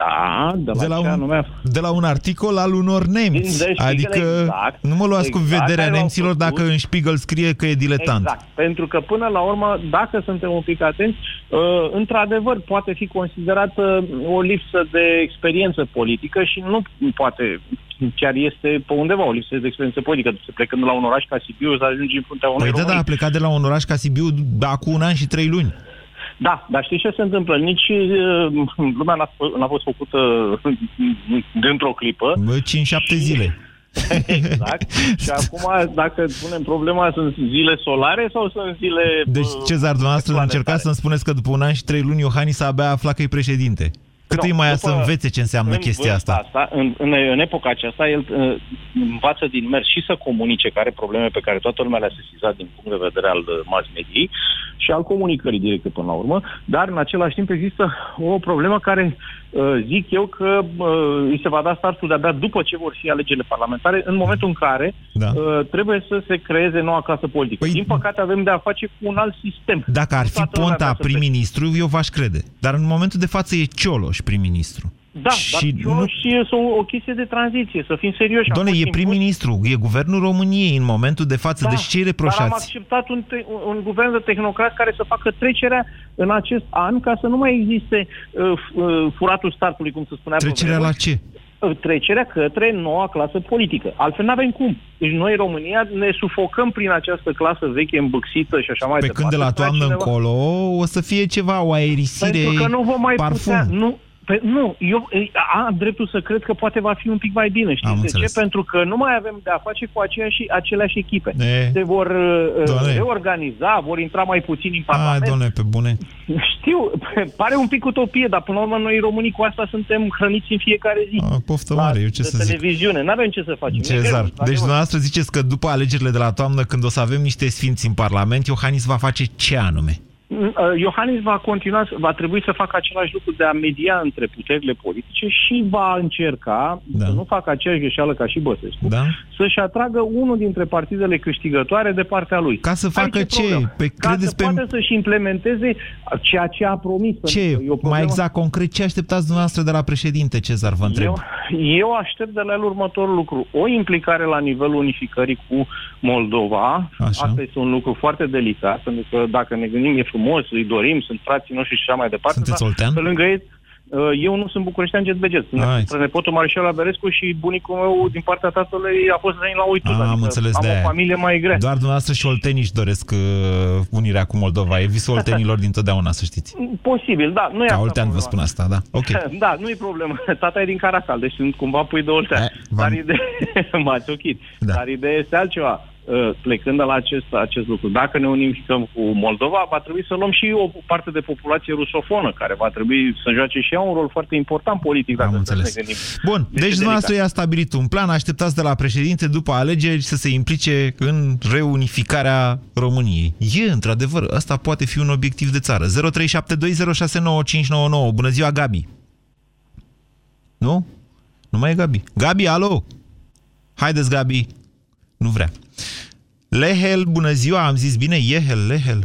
S21: Da, de la, de la, un, anume?
S3: de la un articol al unor nemți. Adică exact, nu mă luați exact, cu vederea nemților dacă în Spiegel scrie că e diletant.
S21: Exact, pentru că până la urmă, dacă suntem un pic atenți, uh, într-adevăr poate fi considerată o lipsă de experiență politică și nu poate chiar este pe undeva o lipsă de experiență politică. Se plecând de la un oraș ca Sibiu să ajungi în fruntea unui
S3: Păi da, da, a plecat de la un oraș ca Sibiu acum un an și trei luni.
S21: Da, dar știi ce se întâmplă? Nici uh, lumea n-a, n-a fost făcută dintr-o clipă.
S3: 5-7 și... zile.
S21: exact. și acum, dacă punem problema, sunt zile solare sau sunt zile...
S3: Deci, Cezar, dumneavoastră încercați să-mi spuneți că după un an și trei luni Iohannis abia afla că e președinte. Cât no, îi mai să învețe ce înseamnă chestia asta?
S21: asta în, în, în epoca aceasta, el uh, învață din mers și să comunice care probleme pe care toată lumea le-a sesizat din punct de vedere al uh, mass mediei și al comunicării directe până la urmă, dar în același timp există o problemă care uh, zic eu că uh, îi se va da startul de-abia după ce vor fi alegerile parlamentare, în momentul în care da. uh, trebuie să se creeze noua clasă politică. Păi, Din păcate avem de a face cu un alt sistem.
S3: Dacă ar fi Ponta prim-ministru, eu v-aș crede. Dar în momentul de față e Cioloș prim-ministru.
S21: Da, și dar nu... și e o, o chestie de tranziție, să fim serioși.
S3: Doamne, e prim-ministru, e guvernul României în momentul de față,
S21: da,
S3: deci ce reproșați? Dar am
S21: acceptat un, un guvern de tehnocrat care să facă trecerea în acest an ca să nu mai existe uh, uh, furatul startului, cum se spunea.
S3: Trecerea la ce?
S21: Uh, trecerea către noua clasă politică. Altfel nu avem cum. Deci noi, România, ne sufocăm prin această clasă veche, îmbâxită și așa mai
S3: Pe
S21: departe.
S3: Pe când de la toamnă încolo o să fie ceva, o aerisire,
S21: Pentru că nu vom mai
S3: parfum.
S21: putea, nu, pe, nu, eu am dreptul să cred că poate va fi un pic mai bine. Știți am de înțeles. ce? Pentru că nu mai avem de a face cu aceeași, aceleași echipe. E. Se vor uh, doamne. reorganiza, vor intra mai puțin în Parlament.
S3: A, doamne, pe bune.
S21: Știu, pare un pic utopie, dar până la urmă noi românii cu asta suntem hrăniți în fiecare zi.
S3: A, poftă mare, eu ce să
S21: televiziune.
S3: zic.
S21: Nu avem ce să facem.
S3: Cezar, deci dumneavoastră ziceți că după alegerile de la toamnă, când o să avem niște sfinți în Parlament, Iohannis va face ce anume?
S21: Uh, Iohannis va continua, va trebui să facă același lucru de a media între puterile politice și va încerca, da. să nu facă aceeași greșeală ca și Băsescu,
S3: da.
S21: să-și atragă unul dintre partidele câștigătoare de partea lui.
S3: Ca să facă
S21: Aici
S3: ce?
S21: Pe
S3: Pe,
S21: ca
S3: credeți
S21: să
S3: pe...
S21: poată să-și implementeze ceea ce a promis.
S3: Ce?
S21: pentru că e o problemă-
S3: Mai exact, concret, ce așteptați dumneavoastră de la președinte, Cezar, vă întreb?
S21: Eu, eu aștept de la el următorul lucru. O implicare la nivelul unificării cu Moldova.
S3: Așa.
S21: Asta este un lucru foarte delicat, pentru că dacă ne gândim e frumos, îi dorim, sunt frații noștri și așa mai departe.
S3: Sunteți
S21: dar
S3: oltean?
S21: Pe lângă ei, uh, eu nu sunt bucureștean jet beget.
S3: Ai.
S21: Sunt nepotul Marișal Averescu și bunicul meu din partea tatălui a fost venit la Uitul.
S3: Am
S21: adică
S3: înțeles
S21: am
S3: de
S21: o
S3: aia.
S21: familie mai grea.
S3: Doar dumneavoastră și oltenii își doresc uh, unirea cu Moldova. E visul oltenilor dintotdeauna, să știți.
S21: Posibil, da. Nu e
S3: Ca
S21: asta
S3: oltean vă
S21: problema.
S3: spun asta, da. Ok.
S21: Da, nu e problemă. Tata e din Caracal, deci sunt cumva pui de oltean. Dar ideea... M-ați ochit.
S3: Da.
S21: Dar ideea este altceva. Uh, Plecând de la acest, acest lucru, dacă ne unificăm cu Moldova, va trebui să luăm și o parte de populație rusofonă, care va trebui să joace și ea un rol foarte important politic, dacă
S3: Am
S21: să
S3: înțeles.
S21: ne gândim.
S3: Bun, deci
S21: delicat.
S3: dumneavoastră i-a stabilit un plan, așteptați de la președinte după alegeri să se implice în reunificarea României. E, într-adevăr, asta poate fi un obiectiv de țară. 0372069599. Bună ziua, Gabi! Nu? Nu mai e Gabi. Gabi, alo! Haideți, Gabi! Nu vrea. Lehel, bună ziua, am zis bine? Yehel, Lehel.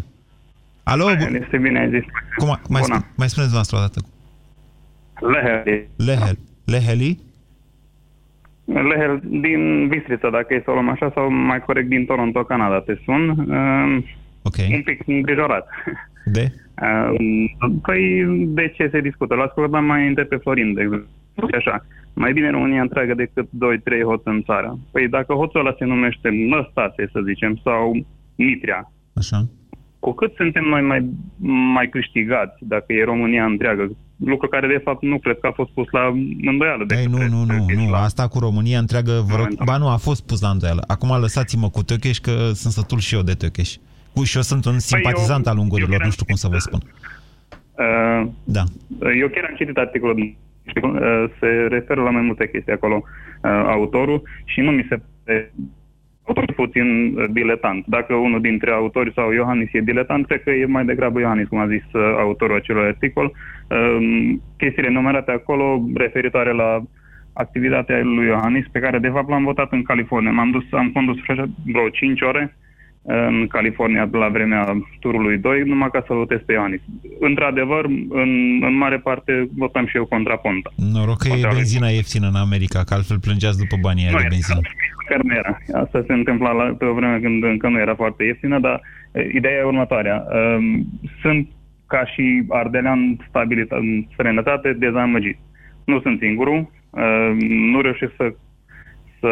S3: Alo? bu-
S22: Este bine ai zis.
S3: Cum, a- mai,
S22: Bună.
S3: spune, mai spuneți dumneavoastră o dată.
S22: Lehel.
S3: Lehel. Leheli?
S22: Lehel din Bistrița, dacă e să o luăm așa, sau mai corect din Toronto, Canada, te sun. Uh,
S3: okay.
S22: Un pic îngrijorat.
S3: De?
S22: Uh, păi, de ce se discută? L-ați ascultat mai înainte pe Florin, de exemplu. Și Așa, mai bine România întreagă decât 2-3 hoți în țară. Păi dacă hoțul ăla se numește Năstase, să zicem, sau Mitria,
S3: Așa.
S22: cu cât suntem noi mai, mai câștigați dacă e România întreagă, lucru care de fapt nu cred că a fost pus la îndoială. De
S3: Ei, nu, nu, nu, nu, asta cu România întreagă, vă rog, ba nu, a fost pus la îndoială. Acum lăsați-mă cu Tăcheș, că sunt sătul și eu de Tăcheș. Cu și eu sunt un simpatizant
S22: eu-
S3: al ungurilor,
S22: eu
S3: nu știu cum să vă spun.
S22: Uh,
S3: Da.
S22: Eu chiar am citit articolul, uh, se referă la mai multe chestii acolo, uh, autorul, și nu mi se pare autorul puțin uh, diletant. Dacă unul dintre autori sau Iohannis e diletant, cred că e mai degrabă Iohannis, cum a zis uh, autorul acelui articol. Um, Chestiile numerate acolo referitoare la activitatea lui Iohannis, pe care de fapt l-am votat în California. M-am dus, am condus așa vreo 5 ore în California la vremea turului 2, numai ca să-l votez pe Iohannis. Într-adevăr, în, în mare parte votam și eu contra Ponta.
S3: Noroc că e benzina ieftină în America, că altfel plângeați după banii aia
S22: Nu
S3: de
S22: era.
S3: benzină.
S22: Chiar nu era. Asta se întâmpla la, pe o vreme când încă nu era foarte ieftină, dar e, ideea e următoarea. Um, Sunt ca și ardelean stabilit în străinătate dezamăgit. Nu sunt singurul, um, nu reușesc să să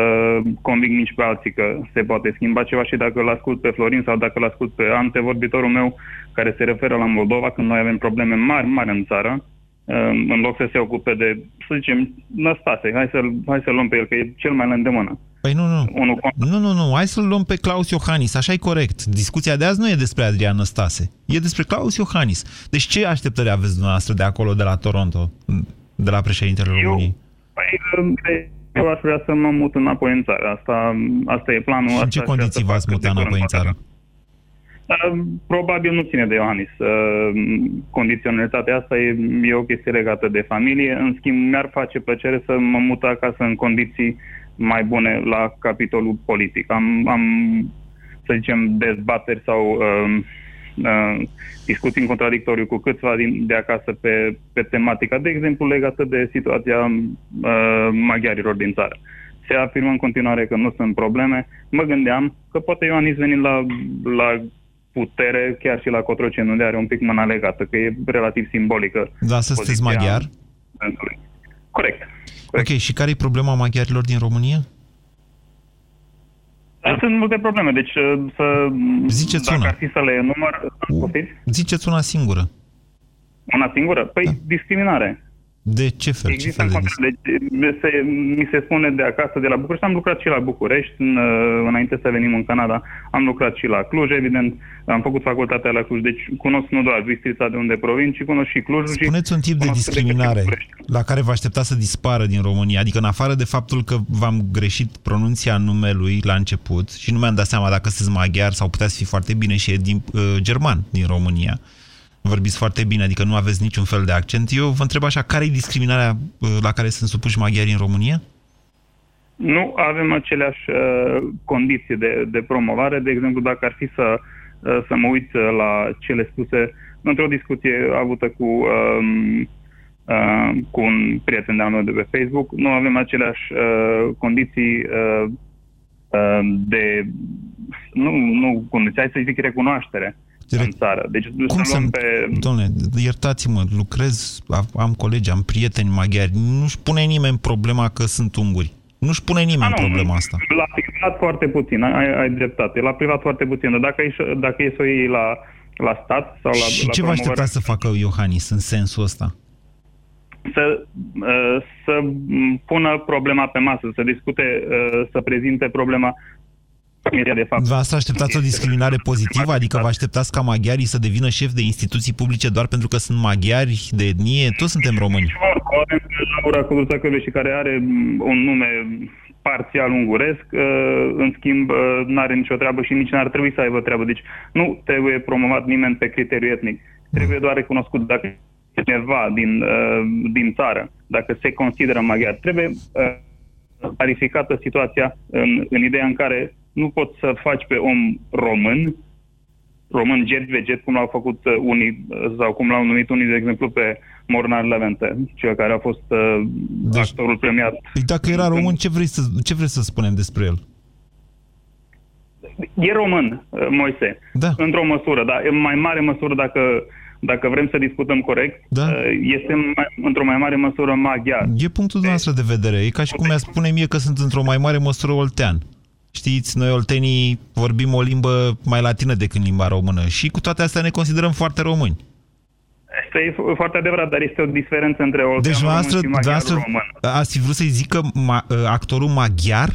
S22: conving nici pe alții că se poate schimba ceva și dacă îl ascult pe Florin sau dacă îl ascult pe antevorbitorul meu care se referă la Moldova, când noi avem probleme mari, mari în țară, um, în loc să se ocupe de, să zicem, Năstase, hai să-l, hai să luăm pe el, că e cel mai la îndemână.
S3: Păi nu, nu.
S22: Unul
S3: Nu, nu, nu. Hai să-l luăm pe Claus Iohannis. Așa e corect. Discuția de azi nu e despre Adrian Năstase. E despre Claus Iohannis. Deci ce așteptări aveți dumneavoastră de acolo, de la Toronto, de la președintele României?
S22: Păi, eu aș vrea să mă mut înapoi în țară. Asta, asta e planul.
S3: Și în
S22: asta
S3: ce
S22: aș vrea
S3: condiții
S22: să
S3: v-ați
S22: fac cât de
S3: muta înapoi în
S22: curând
S3: țară?
S22: Uh, Probabil nu ține de Iohannis. Uh, Condiționalitatea asta e, e o chestie legată de familie. În schimb, mi-ar face plăcere să mă mut acasă în condiții mai bune la capitolul politic. Am, am să zicem, dezbateri sau uh, uh, discuții în contradictoriu cu câțiva din, de acasă pe, pe tematica, de exemplu, legată de situația uh, maghiarilor din țară. Se afirmă în continuare că nu sunt probleme. Mă gândeam că poate Ioanis venind la, la putere, chiar și la Cotroceni, unde are un pic mâna legată, că e relativ simbolică.
S3: Da, să sunteți
S22: poziția
S3: maghiar?
S22: dânsului. Corect.
S3: Ok, și care e problema maghiarilor din România?
S22: Dar Sunt multe probleme, deci uh, să...
S3: Ziceți
S22: dacă
S3: una.
S22: ar fi să le enumăr... Poftiți?
S3: Ziceți una singură.
S22: Una singură? Păi, da. discriminare.
S3: De ce fel?
S22: Există
S3: ce fel
S22: în
S3: de
S22: continuare. Deci, se, mi se spune de acasă, de la București, am lucrat și la București, în, uh, înainte să venim în Canada, am lucrat și la Cluj, evident, am făcut facultatea la Cluj, deci cunosc nu doar Bistrița de unde provin, ci cunosc și Clujul.
S3: Spuneți un tip de
S22: cunosc cât cât
S3: discriminare
S22: și București.
S3: la care vă aștepta să dispară din România. Adică în afară de faptul că v-am greșit pronunția numelui la început și nu mi-am dat seama dacă sunteți maghiar sau puteți fi foarte bine și e din, uh, german din România. Vorbiți foarte bine, adică nu aveți niciun fel de accent. Eu vă întreb așa, care e discriminarea uh, la care sunt supuși maghiarii în România?
S22: Nu avem aceleași uh, condiții de, de promovare. De exemplu, dacă ar fi să, uh, să mă uit la cele spuse într-o discuție avută cu, um, uh, cu un prieten de-al meu de pe Facebook, nu avem aceleași uh, condiții uh, uh, de, nu, nu condiții, hai să zic recunoaștere în țară. Deci
S3: Cum să pe... Domnule, iertați-mă, lucrez, am colegi, am prieteni maghiari, nu-și pune nimeni problema că sunt unguri. Nu-și pune nimeni A, nu, problema asta.
S22: La privat foarte puțin, ai, ai dreptate. La privat foarte puțin, dar dacă e, dacă e să o iei la, la stat sau la
S3: Și
S22: la
S3: ce vă aștepta să facă Iohannis în sensul ăsta?
S22: Să, uh, să pună problema pe masă, să discute, uh, să prezinte problema de fapt.
S3: Vă asta așteptați o discriminare pozitivă? Adică vă așteptați ca maghiarii să devină șef de instituții publice doar pentru că sunt maghiari de etnie? Toți suntem români.
S22: Avem Laura Codruța și care are un nume parțial unguresc, uh, în schimb uh, nu are nicio treabă și nici n-ar trebui să aibă treabă. Deci nu trebuie promovat nimeni pe criteriu etnic. Trebuie doar recunoscut dacă cineva din, uh, din țară, dacă se consideră maghiar. Trebuie clarificată situația în, în ideea în care nu poți să faci pe om român, român jet veget, cum l-au făcut unii, sau cum l-au numit unii, de exemplu, pe Mornar Levente, cel care a fost uh, deci, actorul premiat.
S3: Păi dacă era român, ce vrei, să, ce vrei să spunem despre el?
S22: E român, uh, Moise.
S3: Da.
S22: Într-o măsură, dar în mai mare măsură, dacă, dacă vrem să discutăm corect,
S3: da. Uh,
S22: este mai, într-o mai mare măsură maghiar.
S3: E punctul dumneavoastră de vedere. E ca și cum mi-a spune mie că sunt într-o mai mare măsură oltean. Știți, noi oltenii vorbim o limbă mai latină decât limba română și cu toate astea ne considerăm foarte români.
S22: Asta e foarte adevărat, dar este o diferență între o
S3: deci,
S22: noastră, și
S3: noastră român. Ați fi vrut să-i zică ma, ă, actorul maghiar?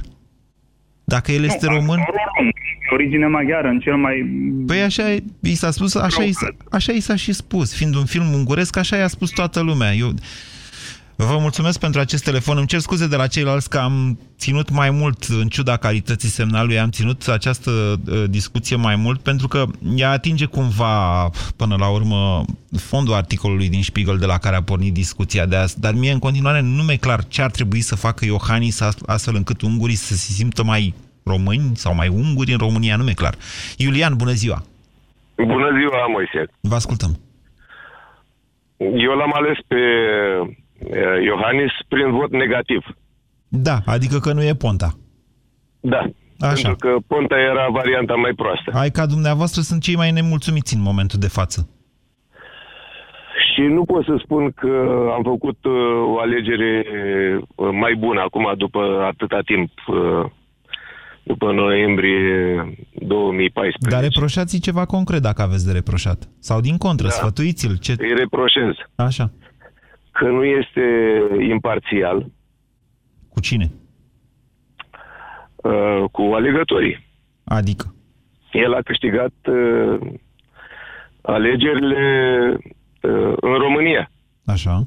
S3: Dacă el este
S22: nu,
S3: român?
S22: român, origine maghiară, în cel mai...
S3: Păi așa i s-a spus, așa i, s-a, așa i s-a și spus. Fiind un film unguresc, așa i-a spus toată lumea. Eu... Vă mulțumesc pentru acest telefon. Îmi cer scuze de la ceilalți că am ținut mai mult, în ciuda calității semnalului, am ținut această uh, discuție mai mult pentru că ea atinge cumva, până la urmă, fondul articolului din Spiegel de la care a pornit discuția de azi. Dar mie, în continuare, nu mi-e clar ce ar trebui să facă Iohannis astfel încât ungurii să se simtă mai români sau mai unguri în România, nu mi-e clar. Iulian, bună ziua!
S17: Bună ziua, Moise!
S3: Vă ascultăm!
S17: Eu l-am ales pe Eh, Iohannis prin vot negativ.
S3: Da, adică că nu e Ponta.
S17: Da, Așa. pentru că Ponta era varianta mai proastă.
S3: Hai ca dumneavoastră sunt cei mai nemulțumiți în momentul de față.
S17: Și nu pot să spun că am făcut uh, o alegere uh, mai bună acum, după atâta timp, uh, după noiembrie 2014.
S3: Dar reproșați ceva concret dacă aveți de reproșat. Sau din contră, da. sfătuiți-l. Ce...
S17: Îi reproșez.
S3: Așa
S17: că nu este imparțial.
S3: Cu cine?
S17: Uh, cu alegătorii.
S3: Adică?
S17: El a câștigat uh, alegerile uh, în România.
S3: Așa.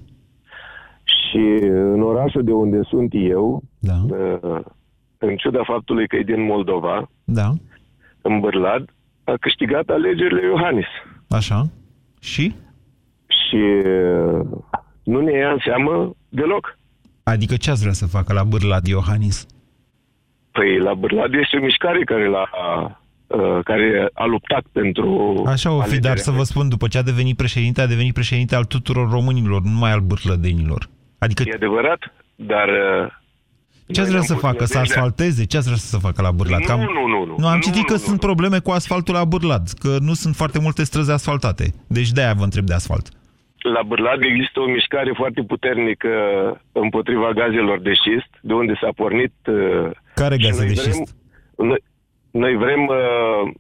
S17: Și în orașul de unde sunt eu,
S3: da.
S17: uh, în ciuda faptului că e din Moldova,
S3: da.
S17: în Bârlad, a câștigat alegerile Iohannis.
S3: Așa. Și?
S17: Și uh, nu ne ia în seamă deloc.
S3: Adică ce ați vrea să facă la Bârlad Iohannis?
S17: Păi la Bârlad este o mișcare care l-a uh, care a luptat pentru...
S3: Așa o fi, dar să vă spun, după ce a devenit președinte, a devenit președinte al tuturor românilor, nu numai al bârlădenilor. Adică...
S17: E adevărat, dar... Uh,
S3: ce ați vrea să facă? Să asfalteze? Ce ați vrea să facă la Bârlad?
S17: Nu, nu, nu, nu.
S3: Nu, am
S17: nu,
S3: citit
S17: nu,
S3: că
S17: nu,
S3: sunt
S17: nu.
S3: probleme cu asfaltul la Bârlad, că nu sunt foarte multe străzi asfaltate. Deci de-aia vă întreb de asfalt
S17: la Bârlad există o mișcare foarte puternică împotriva gazelor de șist, de unde s-a pornit... Uh,
S3: Care gaze de șist?
S17: Noi, noi vrem uh,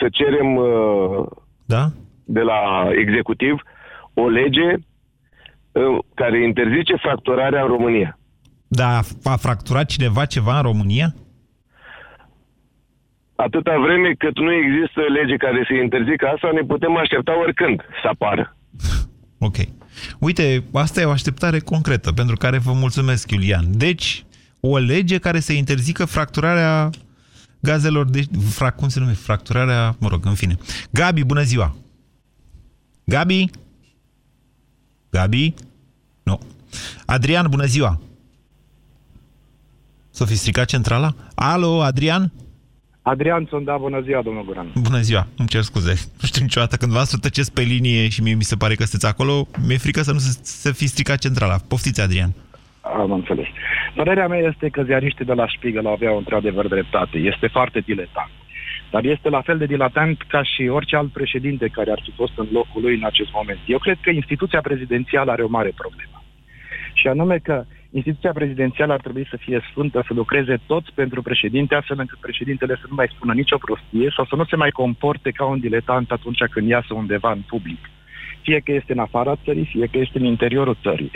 S17: să cerem uh,
S3: da?
S17: de la executiv o lege uh, care interzice fracturarea în România.
S3: Da, a fracturat cineva ceva în România?
S17: Atâta vreme cât nu există lege care să interzică asta, ne putem aștepta oricând să apară.
S3: Ok. Uite, asta e o așteptare concretă, pentru care vă mulțumesc, Iulian. Deci, o lege care să interzică fracturarea gazelor de... Fra, cum se numește? Fracturarea... Mă rog, în fine. Gabi, bună ziua! Gabi? Gabi? Nu. Adrian, bună ziua! S-o fi stricat centrala? Alo, Adrian?
S23: Adrian Sonda, bună ziua, domnul Guran.
S3: Bună ziua, îmi cer scuze. Nu știu niciodată, când v-ați tăceți pe linie și mie mi se pare că sunteți acolo, mi-e frică să nu se, se fi stricat centrala. Poftiți, Adrian.
S23: Am înțeles. Părerea mea este că ziariștii de la Spiegel aveau într-adevăr dreptate. Este foarte diletant. Dar este la fel de dilatant ca și orice alt președinte care ar fi fost în locul lui în acest moment. Eu cred că instituția prezidențială are o mare problemă. Și anume că instituția prezidențială ar trebui să fie sfântă, să lucreze toți pentru președinte, astfel încât președintele să nu mai spună nicio prostie sau să nu se mai comporte ca un diletant atunci când iasă undeva în public. Fie că este în afara țării, fie că este în interiorul țării.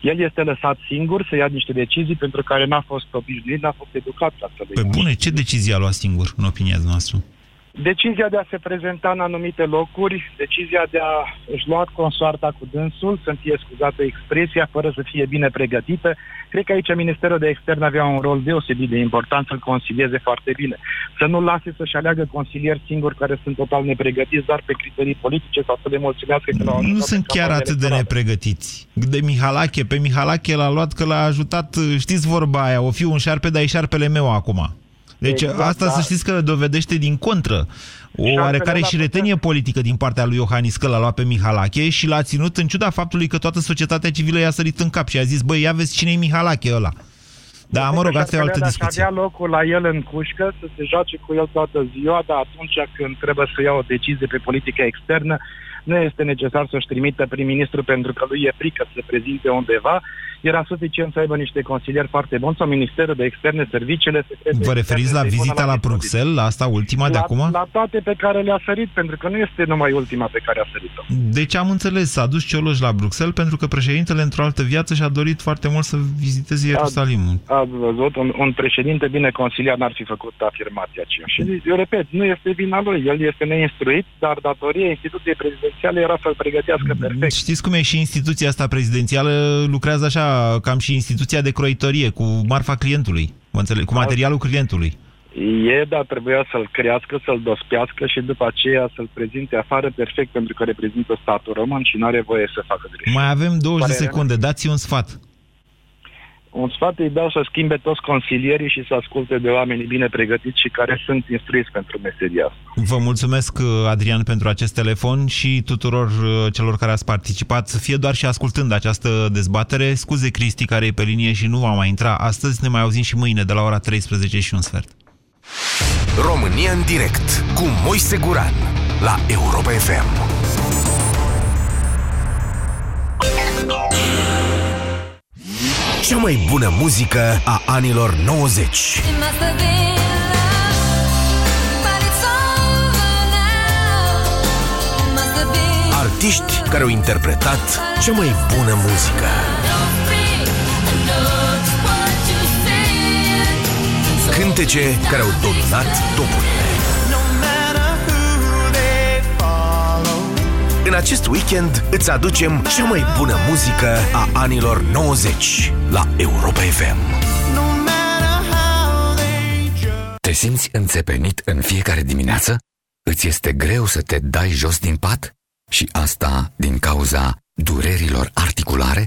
S23: El este lăsat singur să ia niște decizii pentru care n-a fost obișnuit, n-a fost educat astfel.
S3: Pe bune, ce decizie a luat singur, în opinia noastră?
S23: Decizia de a se prezenta în anumite locuri, decizia de a își lua consoarta cu dânsul, să fie scuzată expresia, fără să fie bine pregătită. Cred că aici Ministerul de Externe avea un rol deosebit de important să-l consilieze foarte bine. Să nu lase să-și aleagă consilieri singuri care sunt total nepregătiți doar pe criterii politice sau să le mulțumească că
S3: la Nu sunt chiar atât de nepregătiți. De Mihalache, pe Mihalache l-a luat că l-a ajutat, știți vorba aia, o fi un șarpe, dar e șarpele meu acum. Deci exact, asta da. să știți că dovedește din contră o și oarecare și retenie politică din partea lui Iohannis că l-a luat pe Mihalache și l-a ținut în ciuda faptului că toată societatea civilă i-a sărit în cap și a zis, băi, ia vezi cine e Mihalache ăla. Da, mă rog, asta e o altă discuție.
S23: avea locul la el în cușcă, să se joace cu el toată ziua, dar atunci când trebuie să ia o decizie pe politica externă, nu este necesar să-și trimită prim-ministru pentru că lui e frică să se prezinte undeva, era suficient să aibă niște consilieri foarte buni sau Ministerul de Externe, serviciile secrete...
S3: Vă referiți la vizita la, la Bruxelles, la asta ultima
S23: la,
S3: de acum?
S23: La toate pe care le-a sărit, pentru că nu este numai ultima pe care a sărit-o.
S3: Deci am înțeles, s-a dus Cioloș la Bruxelles pentru că președintele într-o altă viață și-a dorit foarte mult să viziteze Ierusalimul.
S23: A, a văzut, un, un președinte bine consiliat n-ar fi făcut afirmația aceea. Și eu repet, nu este vina lui, el este neinstruit, dar datoria instituției prezidențiale era să-l pregătească perfect.
S3: Știți cum e și instituția asta prezidențială lucrează așa cam și instituția de croitorie, cu marfa clientului, cu materialul clientului.
S23: E, dar trebuia să-l crească, să-l dospească și după aceea să-l prezinte afară perfect pentru că reprezintă statul român și nu are voie să facă greșeli.
S3: Mai avem 20 de secunde, dați un sfat
S23: un sfat îi dau să schimbe toți consilierii și să asculte de oameni bine pregătiți și care sunt instruiți pentru meseria asta.
S3: Vă mulțumesc, Adrian, pentru acest telefon și tuturor uh, celor care ați participat, să fie doar și ascultând această dezbatere. Scuze, Cristi, care e pe linie și nu va mai intra astăzi, ne mai auzim și mâine de la ora 13 și un sfert.
S13: România în direct cu Moise Guran la Europa FM. Cea mai bună muzică a anilor 90. Artiști care au interpretat cea mai bună muzică. Cântece care au dominat topurile. În acest weekend îți aducem cea mai bună muzică a anilor 90 la Europa FM.
S10: Te simți înțepenit în fiecare dimineață? Îți este greu să te dai jos din pat? Și asta din cauza durerilor articulare?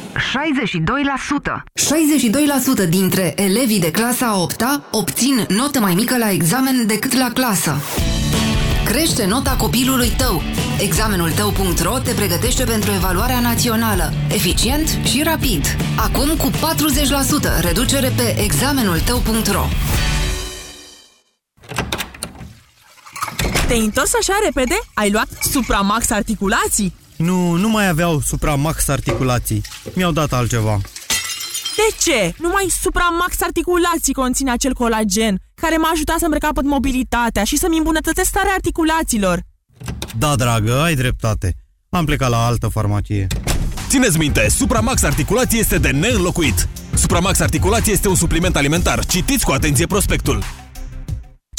S24: 62%. 62% dintre elevii de clasa 8 obțin notă mai mică la examen decât la clasă. Crește nota copilului tău. Examenul tău.ro te pregătește pentru evaluarea națională. Eficient și rapid. Acum cu 40% reducere pe examenul tău.ro.
S25: Te-ai întors așa repede? Ai luat Supramax articulații?
S26: Nu, nu mai aveau Supramax articulații. Mi-au dat altceva.
S25: De ce? Numai Supramax articulații conține acel colagen care m-a ajutat să-mi recapăt mobilitatea și să-mi îmbunătățesc starea articulațiilor.
S26: Da, dragă, ai dreptate. Am plecat la altă farmacie.
S27: Țineți minte, Supramax Articulație este de neînlocuit. Supramax Articulație este un supliment alimentar. Citiți cu atenție prospectul.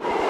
S7: you.